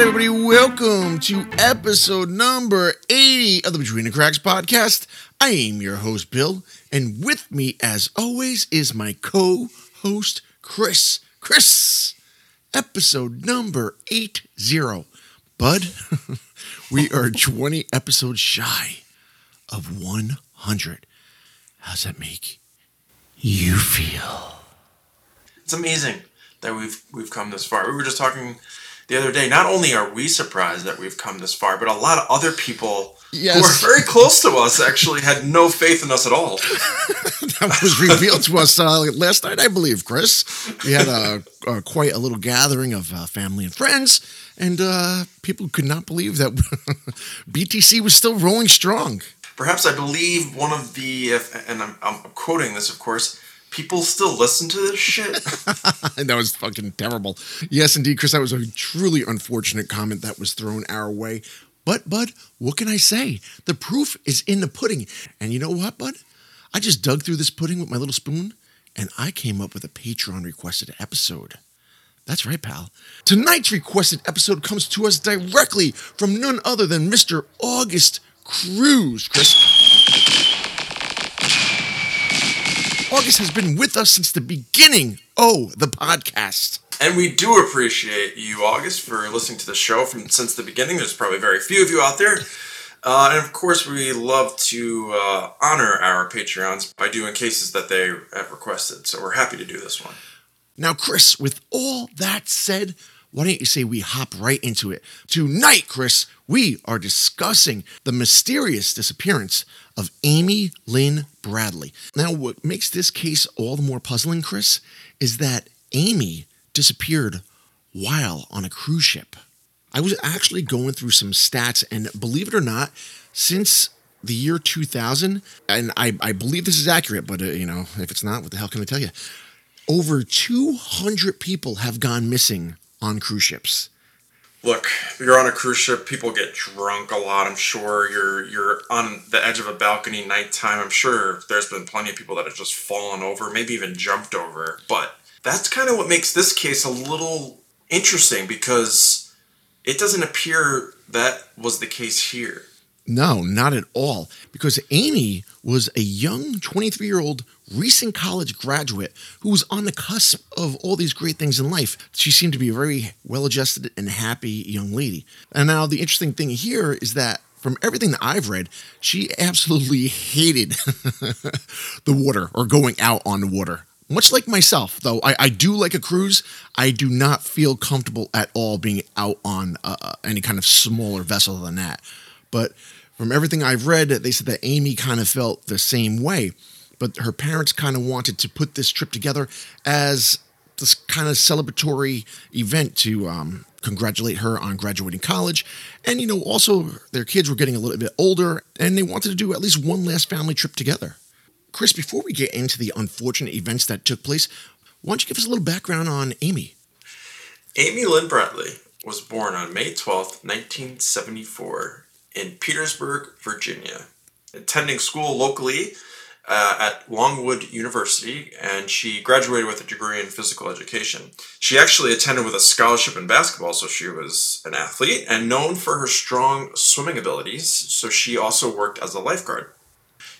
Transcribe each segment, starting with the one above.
everybody, welcome to episode number 80 of the Between the Cracks podcast. I am your host, Bill, and with me, as always, is my co host, Chris. Chris, episode number 80. Bud, we are 20 episodes shy of 100. How's that make you feel? It's amazing that we've we've come this far. We were just talking the other day. Not only are we surprised that we've come this far, but a lot of other people Yes. who are very close to us actually had no faith in us at all. that was revealed to us uh, last night, I believe, Chris. We had a, a quite a little gathering of uh, family and friends, and uh, people could not believe that BTC was still rolling strong. Perhaps I believe one of the, if, and I'm, I'm quoting this, of course. People still listen to this shit. That was fucking terrible. Yes, indeed, Chris. That was a truly unfortunate comment that was thrown our way. But, Bud, what can I say? The proof is in the pudding. And you know what, Bud? I just dug through this pudding with my little spoon, and I came up with a Patreon requested episode. That's right, pal. Tonight's requested episode comes to us directly from none other than Mr. August Cruz. Chris. August has been with us since the beginning. Oh, the podcast. And we do appreciate you, August, for listening to the show from since the beginning. There's probably very few of you out there. Uh, and of course, we love to uh, honor our Patreons by doing cases that they have requested. So we're happy to do this one. Now, Chris, with all that said, why don't you say we hop right into it? Tonight, Chris, we are discussing the mysterious disappearance of Amy Lynn Bradley. Now, what makes this case all the more puzzling, Chris, is that Amy disappeared while on a cruise ship. I was actually going through some stats, and believe it or not, since the year 2000, and I, I believe this is accurate, but uh, you know, if it's not, what the hell can I tell you? Over 200 people have gone missing on cruise ships. Look, you're on a cruise ship. People get drunk a lot. I'm sure you're you're on the edge of a balcony nighttime. I'm sure there's been plenty of people that have just fallen over, maybe even jumped over. But that's kind of what makes this case a little interesting because it doesn't appear that was the case here. No, not at all. Because Amy was a young 23 year old recent college graduate who was on the cusp of all these great things in life. She seemed to be a very well adjusted and happy young lady. And now, the interesting thing here is that from everything that I've read, she absolutely hated the water or going out on the water. Much like myself, though, I, I do like a cruise. I do not feel comfortable at all being out on uh, any kind of smaller vessel than that. But from everything I've read, they said that Amy kind of felt the same way. But her parents kind of wanted to put this trip together as this kind of celebratory event to um, congratulate her on graduating college. And, you know, also their kids were getting a little bit older and they wanted to do at least one last family trip together. Chris, before we get into the unfortunate events that took place, why don't you give us a little background on Amy? Amy Lynn Bradley was born on May 12th, 1974, in Petersburg, Virginia, attending school locally uh, at Longwood University, and she graduated with a degree in physical education. She actually attended with a scholarship in basketball, so she was an athlete and known for her strong swimming abilities, so she also worked as a lifeguard.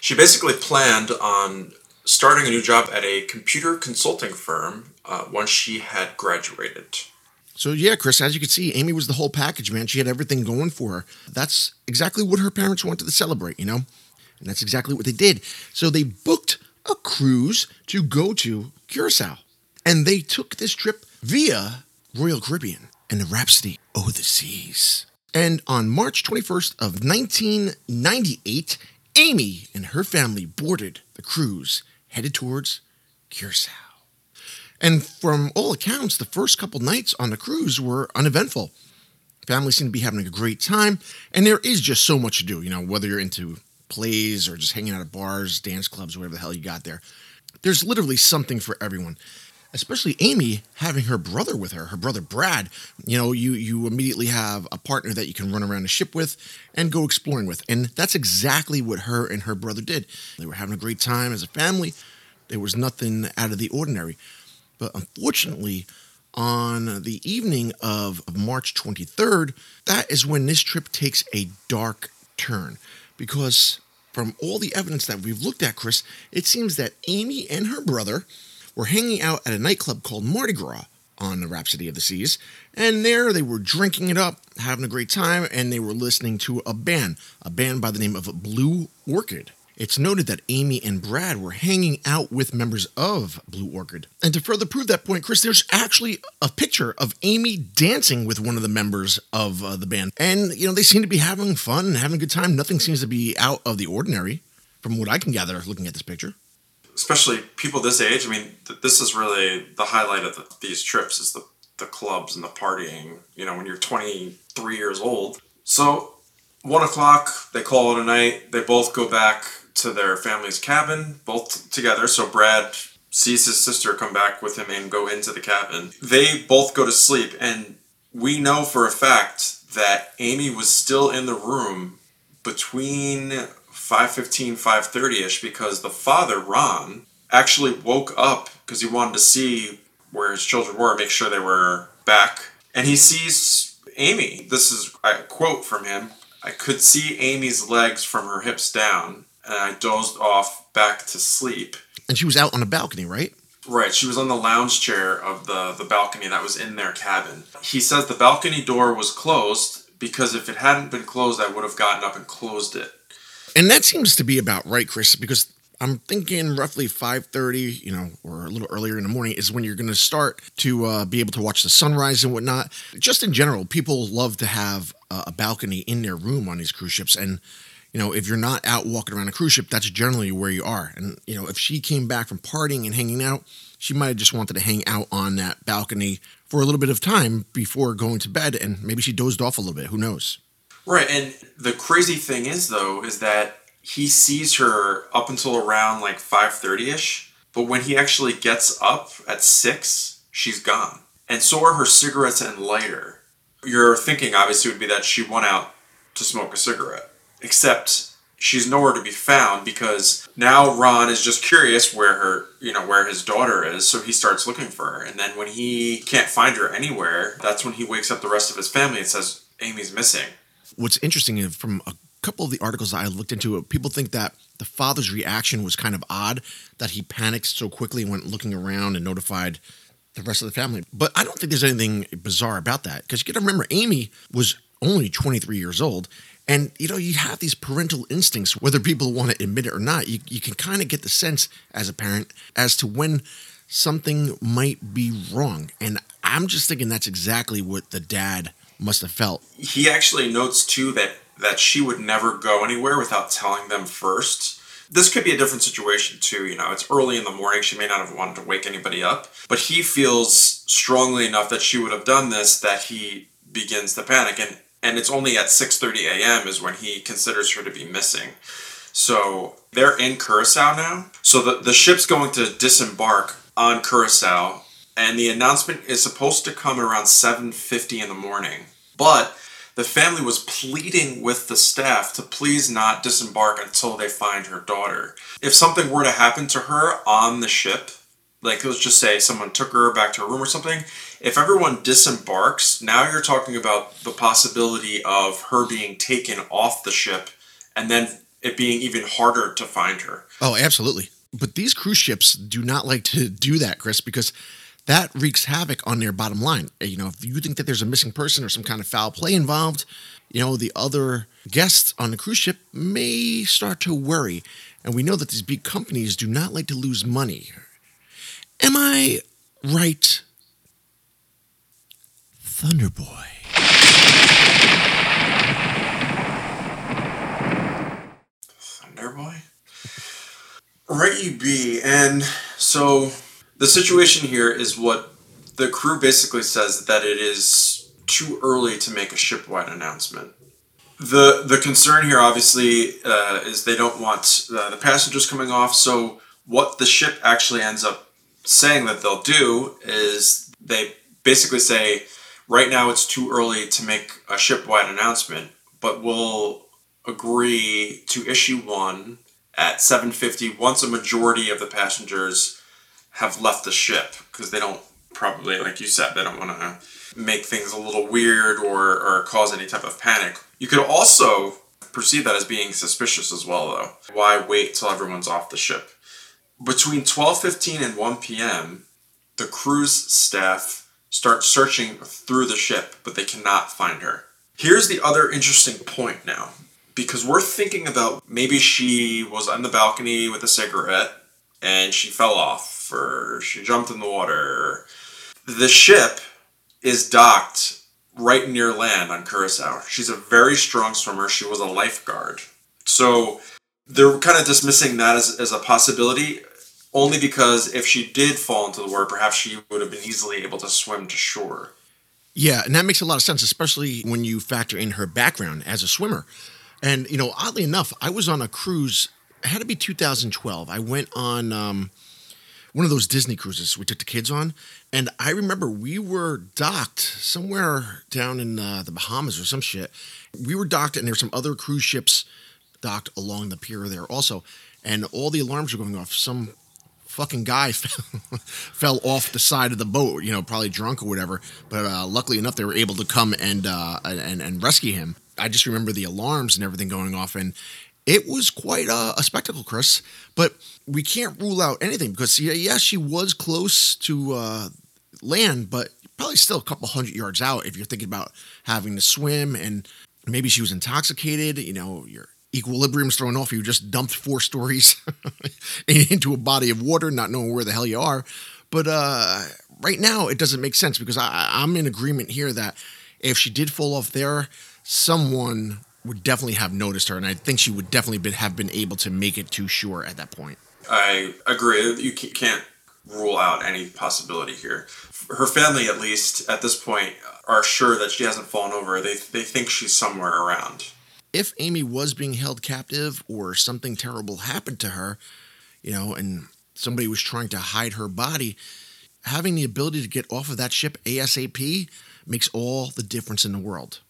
She basically planned on starting a new job at a computer consulting firm uh, once she had graduated. So yeah, Chris, as you can see, Amy was the whole package, man. She had everything going for her. That's exactly what her parents wanted to celebrate, you know? And that's exactly what they did. So they booked a cruise to go to Curacao. And they took this trip via Royal Caribbean and the Rhapsody Oh the Seas. And on March 21st of 1998, Amy and her family boarded the cruise headed towards Curacao. And from all accounts, the first couple nights on the cruise were uneventful. Families seem to be having a great time, and there is just so much to do, you know, whether you're into plays or just hanging out at bars, dance clubs, whatever the hell you got there. There's literally something for everyone. Especially Amy having her brother with her, her brother Brad. You know, you you immediately have a partner that you can run around the ship with and go exploring with. And that's exactly what her and her brother did. They were having a great time as a family. There was nothing out of the ordinary. But unfortunately, on the evening of March 23rd, that is when this trip takes a dark turn. Because from all the evidence that we've looked at, Chris, it seems that Amy and her brother were hanging out at a nightclub called Mardi Gras on the Rhapsody of the Seas. And there they were drinking it up, having a great time, and they were listening to a band, a band by the name of Blue Orchid. It's noted that Amy and Brad were hanging out with members of Blue Orchid. And to further prove that point, Chris, there's actually a picture of Amy dancing with one of the members of uh, the band. And, you know, they seem to be having fun and having a good time. Nothing seems to be out of the ordinary, from what I can gather looking at this picture. Especially people this age. I mean, th- this is really the highlight of the, these trips is the, the clubs and the partying, you know, when you're 23 years old. So, one o'clock, they call it a night. They both go back to their family's cabin, both together. So Brad sees his sister come back with him and go into the cabin. They both go to sleep, and we know for a fact that Amy was still in the room between 5.15 5.30ish because the father ron actually woke up because he wanted to see where his children were make sure they were back and he sees amy this is a quote from him i could see amy's legs from her hips down and I dozed off back to sleep. And she was out on a balcony, right? Right, she was on the lounge chair of the, the balcony that was in their cabin. He says the balcony door was closed because if it hadn't been closed, I would have gotten up and closed it. And that seems to be about right, Chris, because I'm thinking roughly 5:30, you know, or a little earlier in the morning is when you're going to start to uh, be able to watch the sunrise and whatnot. Just in general, people love to have a balcony in their room on these cruise ships, and you know, if you're not out walking around a cruise ship, that's generally where you are. And, you know, if she came back from partying and hanging out, she might have just wanted to hang out on that balcony for a little bit of time before going to bed. And maybe she dozed off a little bit. Who knows? Right. And the crazy thing is, though, is that he sees her up until around like 5.30 ish. But when he actually gets up at 6, she's gone. And so are her cigarettes and lighter. Your thinking, obviously, would be that she went out to smoke a cigarette except she's nowhere to be found because now Ron is just curious where her, you know, where his daughter is, so he starts looking for her. And then when he can't find her anywhere, that's when he wakes up the rest of his family and says Amy's missing. What's interesting from a couple of the articles I looked into, people think that the father's reaction was kind of odd that he panicked so quickly and went looking around and notified the rest of the family. But I don't think there's anything bizarre about that because you got to remember Amy was only 23 years old and you know, you have these parental instincts, whether people want to admit it or not. You, you can kind of get the sense as a parent as to when something might be wrong. And I'm just thinking that's exactly what the dad must have felt. He actually notes too that that she would never go anywhere without telling them first. This could be a different situation too, you know. It's early in the morning, she may not have wanted to wake anybody up, but he feels strongly enough that she would have done this that he begins to panic and and it's only at 6:30 a.m. is when he considers her to be missing. So they're in Curacao now. So the, the ship's going to disembark on Curacao, and the announcement is supposed to come around 7:50 in the morning. But the family was pleading with the staff to please not disembark until they find her daughter. If something were to happen to her on the ship, like let's just say someone took her back to her room or something if everyone disembarks now you're talking about the possibility of her being taken off the ship and then it being even harder to find her. Oh absolutely. But these cruise ships do not like to do that chris because that wreaks havoc on their bottom line. Uh, you know if you think that there's a missing person or some kind of foul play involved you know the other guests on the cruise ship may start to worry. And we know that these big companies do not like to lose money. Am I right? Thunderboy. Thunderboy? Right, you be. And so the situation here is what the crew basically says that it is too early to make a shipwide announcement. The the concern here, obviously, uh, is they don't want uh, the passengers coming off. So what the ship actually ends up saying that they'll do is they basically say, right now it's too early to make a ship-wide announcement, but we'll agree to issue one at 7:50 once a majority of the passengers have left the ship because they don't probably, like you said, they don't want to make things a little weird or, or cause any type of panic. You could also perceive that as being suspicious as well, though. Why wait till everyone's off the ship? Between 12:15 and 1 p.m., the cruise staff start searching through the ship, but they cannot find her. Here's the other interesting point now, because we're thinking about maybe she was on the balcony with a cigarette and she fell off, or she jumped in the water. The ship is docked right near land on Curacao. She's a very strong swimmer. She was a lifeguard. So they're kind of dismissing that as, as a possibility only because if she did fall into the water, perhaps she would have been easily able to swim to shore. Yeah, and that makes a lot of sense, especially when you factor in her background as a swimmer. And, you know, oddly enough, I was on a cruise, it had to be 2012. I went on um, one of those Disney cruises we took the kids on. And I remember we were docked somewhere down in uh, the Bahamas or some shit. We were docked, and there were some other cruise ships docked along the pier there also. And all the alarms were going off. Some fucking guy fell off the side of the boat, you know, probably drunk or whatever. But uh, luckily enough, they were able to come and, uh, and and rescue him. I just remember the alarms and everything going off, and it was quite a, a spectacle, Chris. But we can't rule out anything because yeah, yeah she was close to uh, land, but probably still a couple hundred yards out if you're thinking about having to swim and maybe she was intoxicated. You know, you're equilibrium's thrown off. You just dumped four stories into a body of water, not knowing where the hell you are. But uh, right now, it doesn't make sense because I, I'm in agreement here that if she did fall off there, someone would definitely have noticed her, and I think she would definitely be, have been able to make it to shore at that point. I agree. You can't rule out any possibility here. Her family, at least at this point, are sure that she hasn't fallen over. They, they think she's somewhere around if Amy was being held captive or something terrible happened to her, you know, and somebody was trying to hide her body, having the ability to get off of that ship ASAP makes all the difference in the world.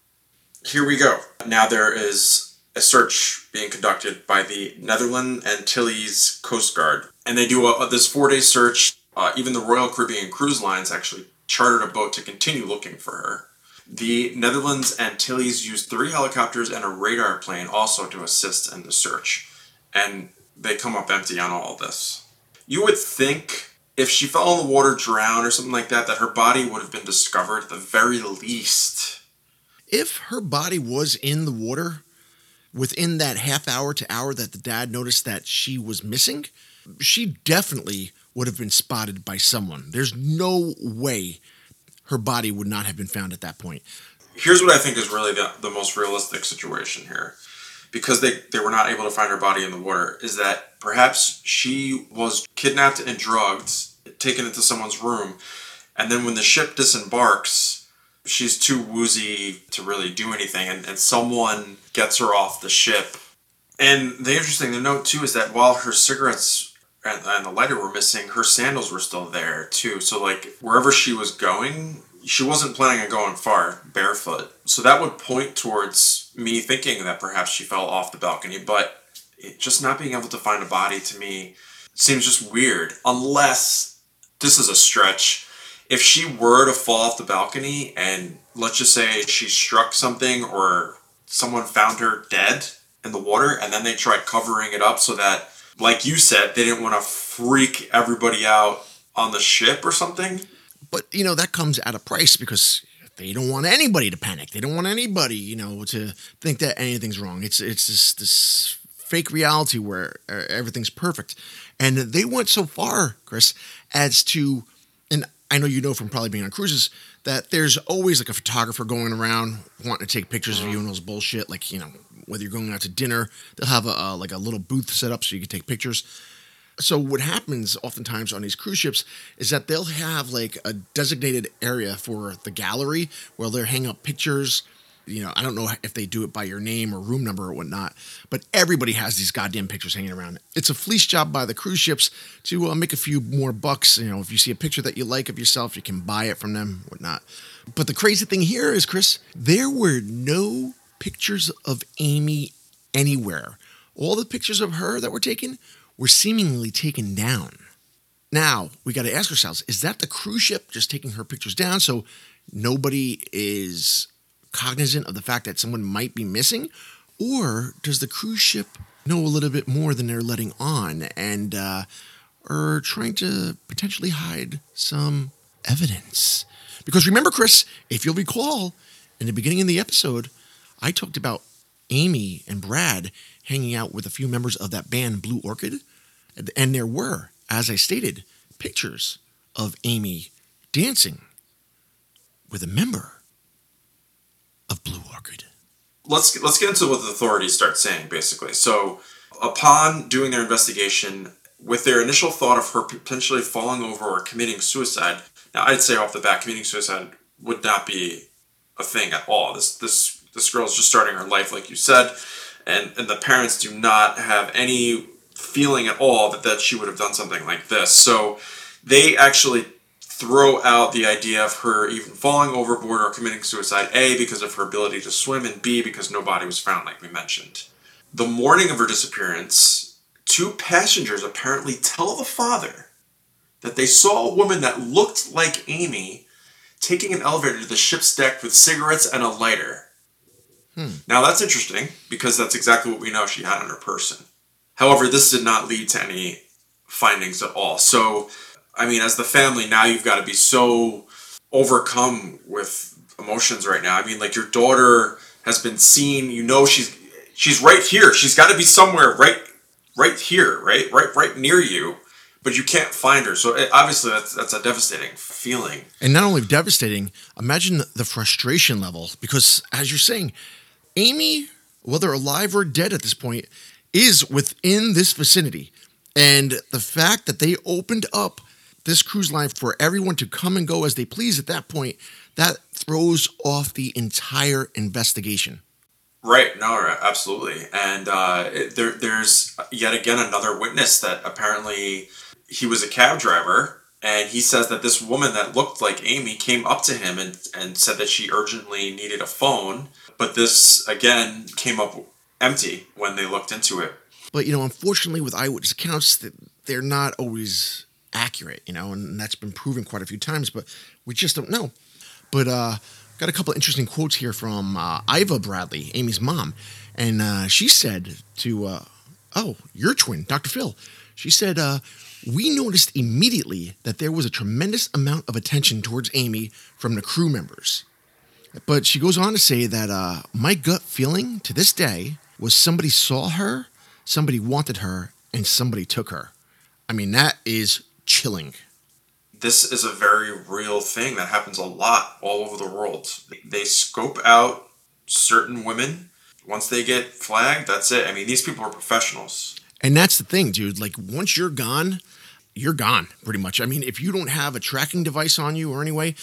Here we go. Now there is a search being conducted by the Netherlands Antilles Coast Guard, and they do a, this four day search. Uh, even the Royal Caribbean Cruise Lines actually chartered a boat to continue looking for her. The Netherlands Antilles used three helicopters and a radar plane also to assist in the search, and they come up empty on all this. You would think if she fell in the water, drowned, or something like that, that her body would have been discovered at the very least. If her body was in the water within that half hour to hour that the dad noticed that she was missing, she definitely would have been spotted by someone. There's no way her body would not have been found at that point. Here's what I think is really the, the most realistic situation here. Because they, they were not able to find her body in the water, is that perhaps she was kidnapped and drugged, taken into someone's room, and then when the ship disembarks, she's too woozy to really do anything, and, and someone gets her off the ship. And the interesting to note too is that while her cigarettes and, and the lighter were missing, her sandals were still there too. So like wherever she was going, she wasn't planning on going far barefoot. So that would point towards me thinking that perhaps she fell off the balcony, but it, just not being able to find a body to me seems just weird. Unless this is a stretch. If she were to fall off the balcony and let's just say she struck something or someone found her dead in the water and then they tried covering it up so that like you said, they didn't want to freak everybody out on the ship or something. But you know that comes at a price because they don't want anybody to panic. They don't want anybody, you know, to think that anything's wrong. It's it's this this fake reality where uh, everything's perfect, and they went so far, Chris, as to, and I know you know from probably being on cruises that there's always like a photographer going around wanting to take pictures of you and all this bullshit, like you know whether you're going out to dinner, they'll have a, a, like a little booth set up so you can take pictures. So what happens oftentimes on these cruise ships is that they'll have like a designated area for the gallery where they'll hang up pictures. You know, I don't know if they do it by your name or room number or whatnot, but everybody has these goddamn pictures hanging around. It's a fleece job by the cruise ships to uh, make a few more bucks. You know, if you see a picture that you like of yourself, you can buy it from them, whatnot. But the crazy thing here is, Chris, there were no pictures of Amy anywhere. All the pictures of her that were taken were seemingly taken down. Now, we got to ask ourselves is that the cruise ship just taking her pictures down so nobody is cognizant of the fact that someone might be missing? Or does the cruise ship know a little bit more than they're letting on and uh, are trying to potentially hide some evidence? Because remember, Chris, if you'll recall, in the beginning of the episode, I talked about Amy and Brad hanging out with a few members of that band Blue Orchid. And there were, as I stated, pictures of Amy dancing with a member of Blue Orchid. Let's let's get into what the authorities start saying basically. So, upon doing their investigation, with their initial thought of her potentially falling over or committing suicide, now I'd say off the bat, committing suicide would not be a thing at all. This this this girl's just starting her life, like you said, and and the parents do not have any feeling at all that that she would have done something like this. So they actually throw out the idea of her even falling overboard or committing suicide. A because of her ability to swim, and B because no body was found, like we mentioned. The morning of her disappearance, two passengers apparently tell the father that they saw a woman that looked like Amy taking an elevator to the ship's deck with cigarettes and a lighter. Hmm. Now that's interesting because that's exactly what we know she had on her person. However, this did not lead to any findings at all. So, I mean, as the family, now you've got to be so overcome with emotions right now. I mean, like your daughter has been seen. You know, she's she's right here. She's got to be somewhere right right here, right, right, right near you but you can't find her. So it, obviously, that's that's a devastating feeling. And not only devastating, imagine the frustration level because, as you're saying, Amy, whether alive or dead at this point, is within this vicinity, and the fact that they opened up this cruise line for everyone to come and go as they please at that point, that throws off the entire investigation. Right. No, absolutely. And uh, there, there's yet again another witness that apparently he was a cab driver and he says that this woman that looked like Amy came up to him and, and said that she urgently needed a phone. But this, again, came up empty when they looked into it. But, you know, unfortunately, with eyewitness accounts, they're not always accurate, you know, and that's been proven quite a few times, but we just don't know. But, uh, got a couple of interesting quotes here from uh, Iva Bradley, Amy's mom. And uh, she said to, uh, oh, your twin, Dr. Phil, she said, uh, we noticed immediately that there was a tremendous amount of attention towards Amy from the crew members. But she goes on to say that uh, my gut feeling to this day was somebody saw her, somebody wanted her, and somebody took her. I mean, that is chilling. This is a very real thing that happens a lot all over the world. They scope out certain women. Once they get flagged, that's it. I mean, these people are professionals. And that's the thing, dude. Like once you're gone, you're gone pretty much. I mean, if you don't have a tracking device on you or anyway,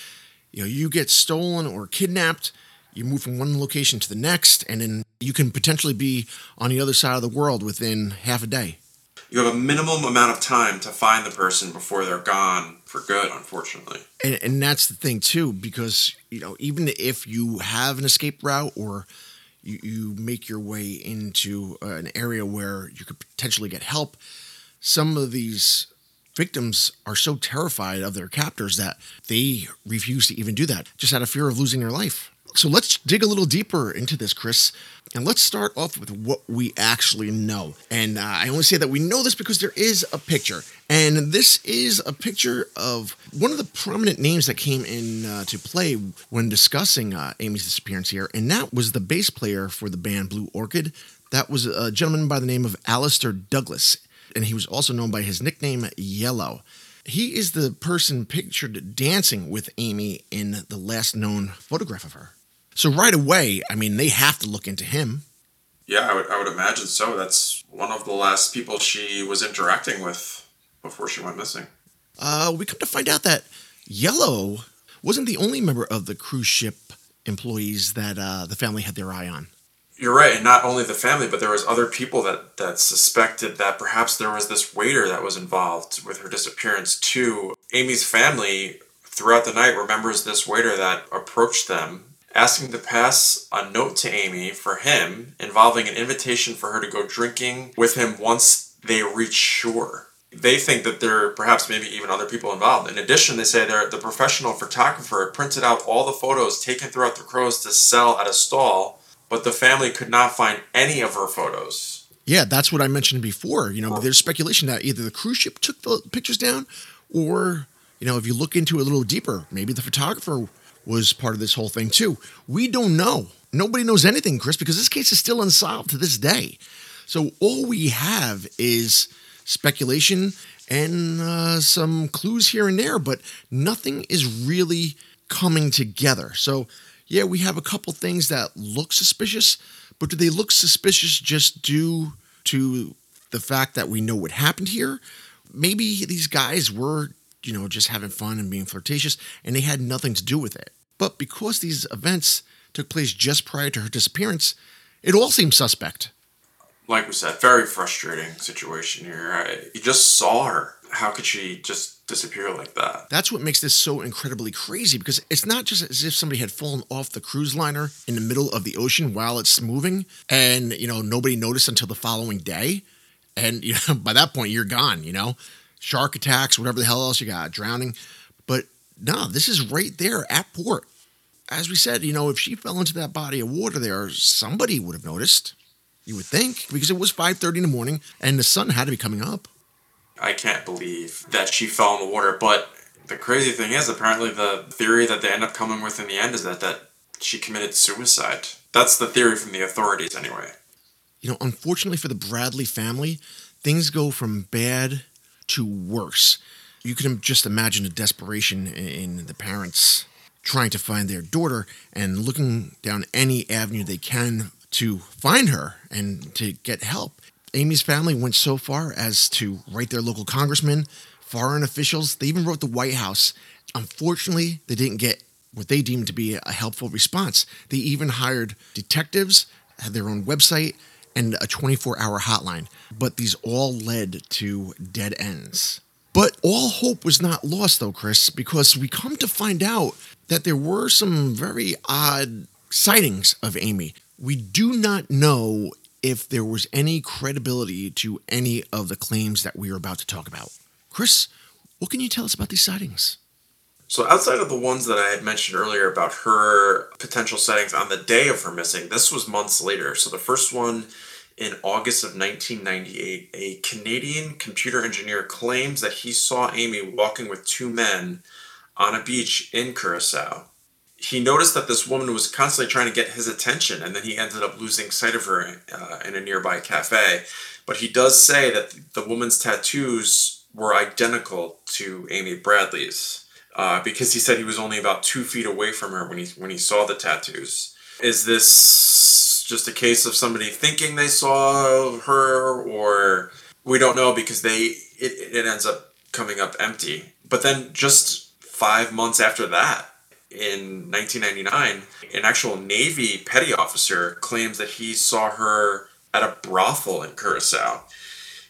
you know, you get stolen or kidnapped, you move from one location to the next, and then you can potentially be on the other side of the world within half a day. You have a minimum amount of time to find the person before they're gone for good, unfortunately. And, and that's the thing too, because you know, even if you have an escape route or you, you make your way into an area where you could potentially get help. Some of these victims are so terrified of their captors that they refuse to even do that, just out of fear of losing their life. So let's dig a little deeper into this, Chris, and let's start off with what we actually know. And uh, I only say that we know this because there is a picture, and this is a picture of one of the prominent names that came in uh, to play when discussing uh, Amy's disappearance here, and that was the bass player for the band Blue Orchid. That was a gentleman by the name of Alistair Douglas, and he was also known by his nickname Yellow. He is the person pictured dancing with Amy in the last known photograph of her. So right away, I mean, they have to look into him. Yeah, I would, I would imagine so. That's one of the last people she was interacting with before she went missing. Uh, we come to find out that Yellow wasn't the only member of the cruise ship employees that uh, the family had their eye on. You're right, and not only the family, but there was other people that that suspected that perhaps there was this waiter that was involved with her disappearance too. Amy's family throughout the night remembers this waiter that approached them asking to pass a note to Amy for him involving an invitation for her to go drinking with him once they reach shore. They think that there are perhaps maybe even other people involved. In addition, they say the professional photographer printed out all the photos taken throughout the cruise to sell at a stall, but the family could not find any of her photos. Yeah, that's what I mentioned before. You know, there's speculation that either the cruise ship took the pictures down, or you know, if you look into it a little deeper, maybe the photographer was part of this whole thing too. We don't know. Nobody knows anything, Chris, because this case is still unsolved to this day. So all we have is speculation and uh, some clues here and there, but nothing is really coming together. So, yeah, we have a couple things that look suspicious, but do they look suspicious just due to the fact that we know what happened here? Maybe these guys were, you know, just having fun and being flirtatious and they had nothing to do with it. But because these events took place just prior to her disappearance, it all seems suspect like we said, very frustrating situation here. I, you just saw her. How could she just disappear like that? That's what makes this so incredibly crazy because it's not just as if somebody had fallen off the cruise liner in the middle of the ocean while it's moving and, you know, nobody noticed until the following day. And, you know, by that point, you're gone, you know, shark attacks, whatever the hell else you got, drowning. But no, this is right there at port. As we said, you know, if she fell into that body of water there, somebody would have noticed. You would think because it was 5:30 in the morning and the sun had to be coming up. I can't believe that she fell in the water, but the crazy thing is apparently the theory that they end up coming with in the end is that that she committed suicide. That's the theory from the authorities anyway. You know, unfortunately for the Bradley family, things go from bad to worse. You can just imagine the desperation in the parents trying to find their daughter and looking down any avenue they can to find her and to get help. Amy's family went so far as to write their local congressman, foreign officials. They even wrote the White House. Unfortunately, they didn't get what they deemed to be a helpful response. They even hired detectives, had their own website, and a 24 hour hotline. But these all led to dead ends. But all hope was not lost, though, Chris, because we come to find out that there were some very odd sightings of Amy we do not know if there was any credibility to any of the claims that we are about to talk about. Chris, what can you tell us about these sightings? So, outside of the ones that I had mentioned earlier about her potential sightings on the day of her missing, this was months later. So, the first one in August of 1998, a Canadian computer engineer claims that he saw Amy walking with two men on a beach in Curacao he noticed that this woman was constantly trying to get his attention, and then he ended up losing sight of her uh, in a nearby cafe. But he does say that the woman's tattoos were identical to Amy Bradley's uh, because he said he was only about two feet away from her when he when he saw the tattoos. Is this just a case of somebody thinking they saw her, or we don't know because they it, it ends up coming up empty. But then just five months after that, in 1999, an actual Navy petty officer claims that he saw her at a brothel in Curacao.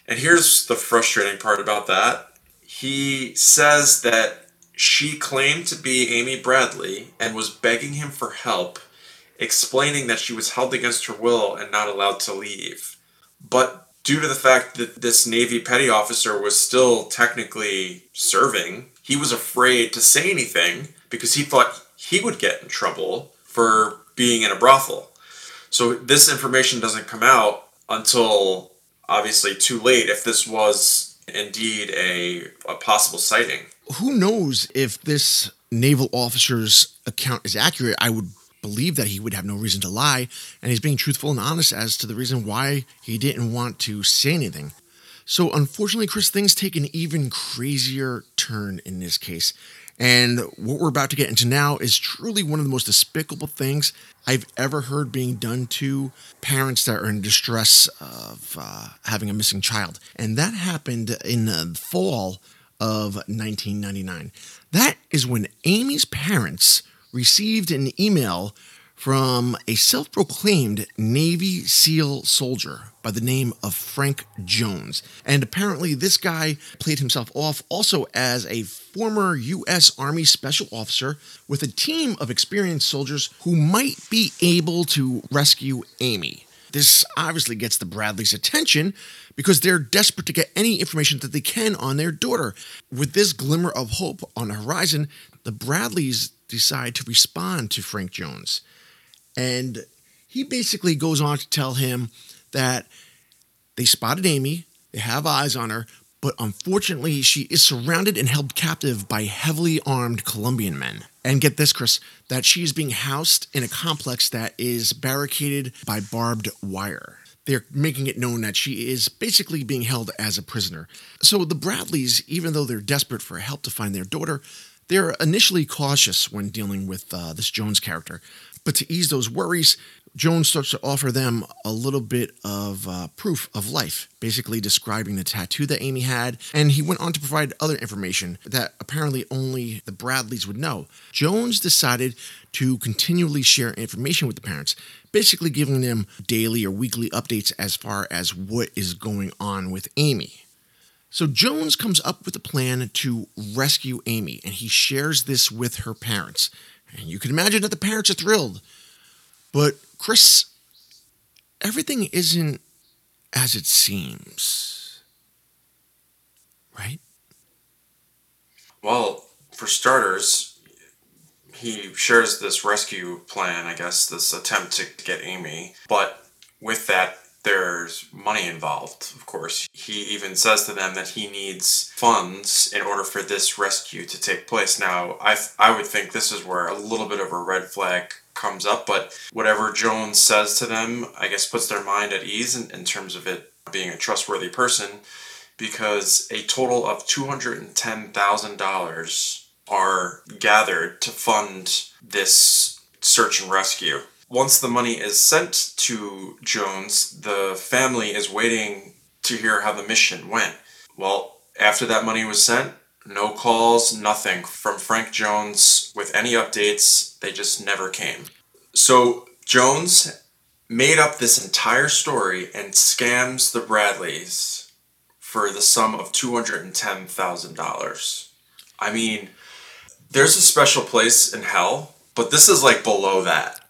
And here's the frustrating part about that. He says that she claimed to be Amy Bradley and was begging him for help, explaining that she was held against her will and not allowed to leave. But due to the fact that this Navy petty officer was still technically serving, he was afraid to say anything because he thought he would get in trouble for being in a brothel. So this information doesn't come out until obviously too late if this was indeed a, a possible sighting. Who knows if this naval officer's account is accurate? I would believe that he would have no reason to lie, and he's being truthful and honest as to the reason why he didn't want to say anything. So, unfortunately, Chris, things take an even crazier turn in this case. And what we're about to get into now is truly one of the most despicable things I've ever heard being done to parents that are in distress of uh, having a missing child. And that happened in the fall of 1999. That is when Amy's parents received an email from a self proclaimed Navy SEAL soldier by the name of Frank Jones. And apparently, this guy played himself off also as a former U.S. Army special officer with a team of experienced soldiers who might be able to rescue Amy. This obviously gets the Bradleys' attention because they're desperate to get any information that they can on their daughter. With this glimmer of hope on the horizon, the Bradleys decide to respond to Frank Jones. And he basically goes on to tell him that they spotted Amy, they have eyes on her, but unfortunately, she is surrounded and held captive by heavily armed Colombian men. And get this, Chris, that she is being housed in a complex that is barricaded by barbed wire. They're making it known that she is basically being held as a prisoner. So the Bradleys, even though they're desperate for help to find their daughter, they're initially cautious when dealing with uh, this Jones character. But to ease those worries, Jones starts to offer them a little bit of uh, proof of life, basically describing the tattoo that Amy had, and he went on to provide other information that apparently only the Bradleys would know. Jones decided to continually share information with the parents, basically giving them daily or weekly updates as far as what is going on with Amy. So Jones comes up with a plan to rescue Amy, and he shares this with her parents. And you can imagine that the parents are thrilled. But Chris, everything isn't as it seems. Right? Well, for starters, he shares this rescue plan, I guess, this attempt to get Amy. But with that, there's money involved, of course. He even says to them that he needs funds in order for this rescue to take place. Now, I, I would think this is where a little bit of a red flag comes up, but whatever Jones says to them, I guess puts their mind at ease in, in terms of it being a trustworthy person because a total of $210,000 are gathered to fund this search and rescue. Once the money is sent to Jones, the family is waiting to hear how the mission went. Well, after that money was sent, no calls, nothing from Frank Jones with any updates. They just never came. So Jones made up this entire story and scams the Bradleys for the sum of $210,000. I mean, there's a special place in hell, but this is like below that.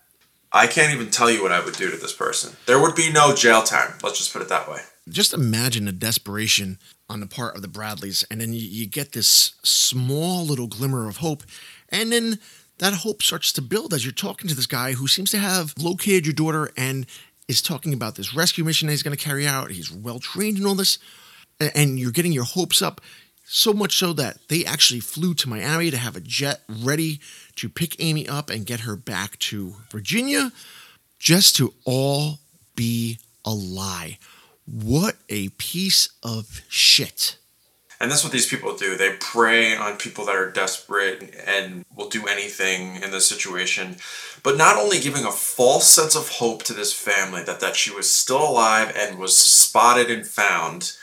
I can't even tell you what I would do to this person. There would be no jail time. Let's just put it that way. Just imagine the desperation on the part of the Bradleys, and then you, you get this small little glimmer of hope, and then that hope starts to build as you're talking to this guy who seems to have located your daughter and is talking about this rescue mission that he's going to carry out. He's well trained in all this, and you're getting your hopes up so much so that they actually flew to Miami to have a jet ready to pick Amy up and get her back to Virginia, just to all be a lie. What a piece of shit. And that's what these people do. They prey on people that are desperate and will do anything in this situation. But not only giving a false sense of hope to this family that, that she was still alive and was spotted and found,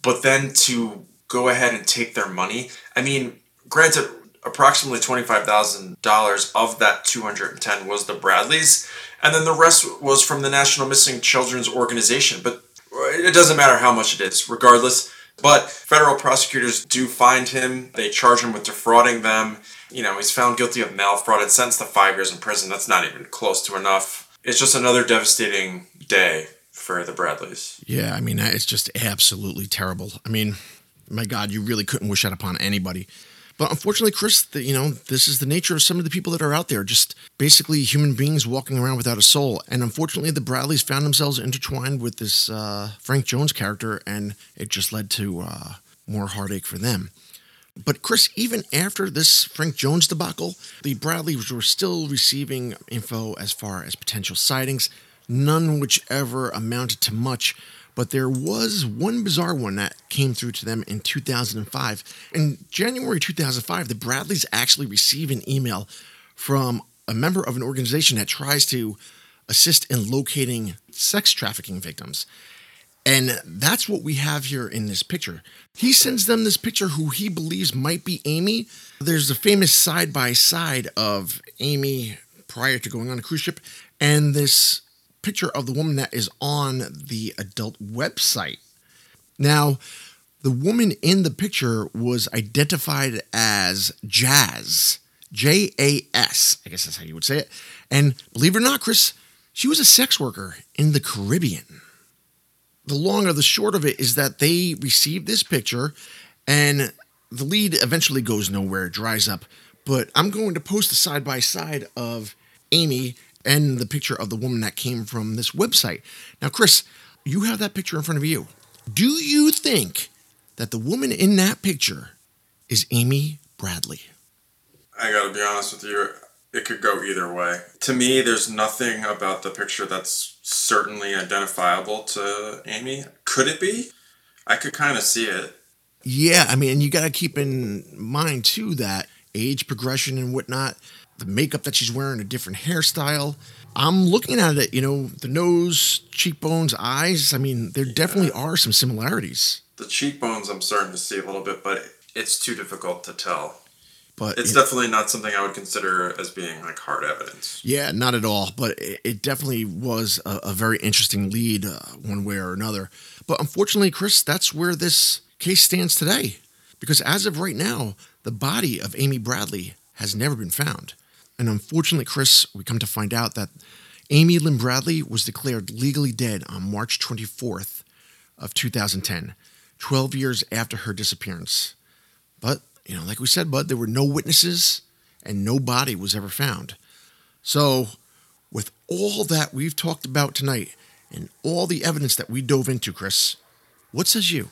but then to go ahead and take their money. I mean, granted, approximately $25,000 of that 210 was the Bradleys, and then the rest was from the National Missing Children's Organization. But uh, it doesn't matter how much it is, regardless. But federal prosecutors do find him. They charge him with defrauding them. You know, he's found guilty of mail fraud and sentenced to five years in prison. That's not even close to enough. It's just another devastating day for the Bradleys. Yeah, I mean, it's just absolutely terrible. I mean, my God, you really couldn't wish that upon anybody. But unfortunately, Chris, the, you know, this is the nature of some of the people that are out there, just basically human beings walking around without a soul. And unfortunately, the Bradleys found themselves intertwined with this uh, Frank Jones character, and it just led to uh, more heartache for them. But Chris, even after this Frank Jones debacle, the Bradleys were still receiving info as far as potential sightings, none which ever amounted to much but there was one bizarre one that came through to them in 2005. In January 2005, the Bradleys actually received an email from a member of an organization that tries to assist in locating sex trafficking victims. And that's what we have here in this picture. He sends them this picture who he believes might be Amy. There's a famous side by side of Amy prior to going on a cruise ship and this picture of the woman that is on the adult website. Now, the woman in the picture was identified as Jazz, J A S, I guess that's how you would say it. And believe it or not, Chris, She was a sex worker in the Caribbean. The long or the short of it is that they received this picture and the lead eventually goes nowhere, dries up. But I'm going to post a side by side of Amy and the picture of the woman that came from this website. Now, Chris, you have that picture in front of you. Do you think that the woman in that picture is Amy Bradley? I gotta be honest with you, it could go either way. To me, there's nothing about the picture that's certainly identifiable to Amy. Could it be? I could kind of see it. Yeah, I mean, you got to keep in mind too that age progression and whatnot, the makeup that she's wearing, a different hairstyle. I'm looking at it, you know, the nose, cheekbones, eyes. I mean, there yeah. definitely are some similarities. The cheekbones, I'm starting to see a little bit, but it's too difficult to tell. But it's definitely not something I would consider as being like hard evidence. Yeah, not at all. But it, it definitely was a, a, very interesting lead, uh, one way or another. But unfortunately, Chris, that's where this case stands today. Because as of right now, the body of Amy Bradley has never been found. And unfortunately, Chris, we come to find out that Amy Lynn Bradley was declared legally dead on March 24th of 2010, 12 years after her disappearance. But you know, like we said, Bud, there were no witnesses and no body was ever found. So, with all that we've talked about tonight and all the evidence that we dove into, Chris, what says you?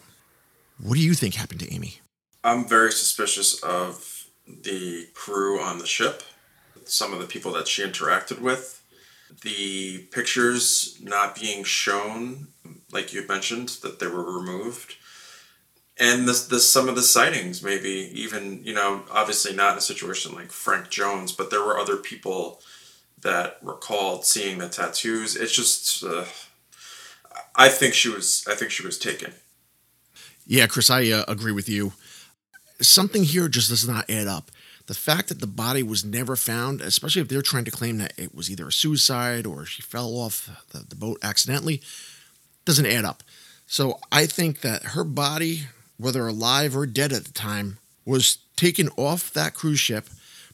What do you think happened to Amy? I'm very suspicious of the crew on the ship, some of the people that she interacted with, the pictures not being shown, like you mentioned, that they were removed. And the, the some of the sightings maybe even you know obviously not a situation like frank jones but there were other people that recalled seeing the tattoos. It's just uh, i think she was i think she was taken. Yeah chris i uh, agree with you. Something here just does not add up the fact that the body was never found especially if they're trying to claim that it was either a suicide or she fell off the, the boat accidentally doesn't add up so i think that her body whether alive or dead at the time, was taken off that cruise ship,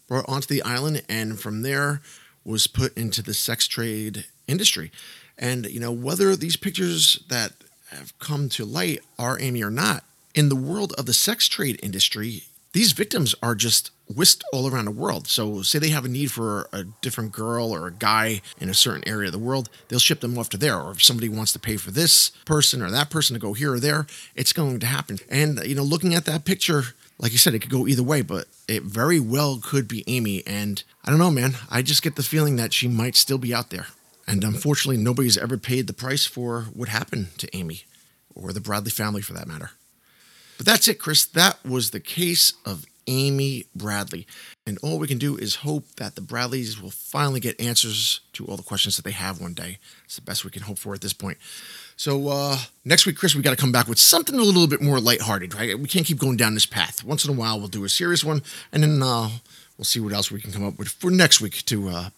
brought onto the island, and from there was put into the sex trade industry. And, you know, whether these pictures that have come to light are Amy or not, in the world of the sex trade industry, these victims are just whisked all around the world. So, say they have a need for a different girl or a guy in a certain area of the world, they'll ship them off to there. Or if somebody wants to pay for this person or that person to go here or there, it's going to happen. And, you know, looking at that picture, like you said, it could go either way, but it very well could be Amy. And I don't know, man. I just get the feeling that she might still be out there. And unfortunately, nobody's ever paid the price for what happened to Amy or the Bradley family for that matter. But that's it, Chris. That was the case of Amy Bradley. And all we can do is hope that the Bradleys will finally get answers to all the questions that they have one day. It's the best we can hope for at this point. So uh, next week, Chris, we got to come back with something a little bit more lighthearted, right? We can't keep going down this path. Once in a while, we'll do a serious one, and then uh, we'll see what else we can come up with for next week to uh,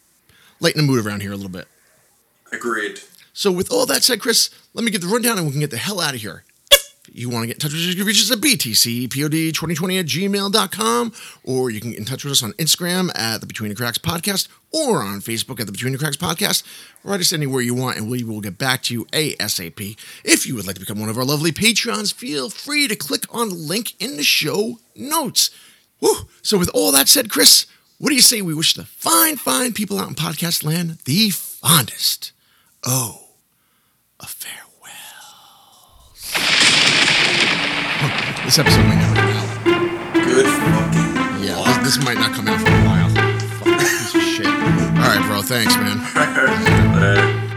lighten the mood around here a little bit. Agreed. So with all that said, Chris, let me get the rundown and we can get the hell out of here you want to get in touch with us, you can reach us at btcpod2020 at gmail.com, or you can get in touch with us on Instagram at the Between the Cracks Podcast, or on Facebook at the Between the Cracks Podcast. Write us anywhere you want, and we will get back to you ASAP. If you would like to become one of our lovely Patreons, feel free to click on the link in the show notes. Woo! So, with all that said, Chris, what do you say we wish the fine, fine people out in podcast land the fondest? Oh, a farewell. This episode might never come out. Good fucking Yeah, this, this might not come out for a while. Fuck, piece of shit. All right, bro. Thanks, man.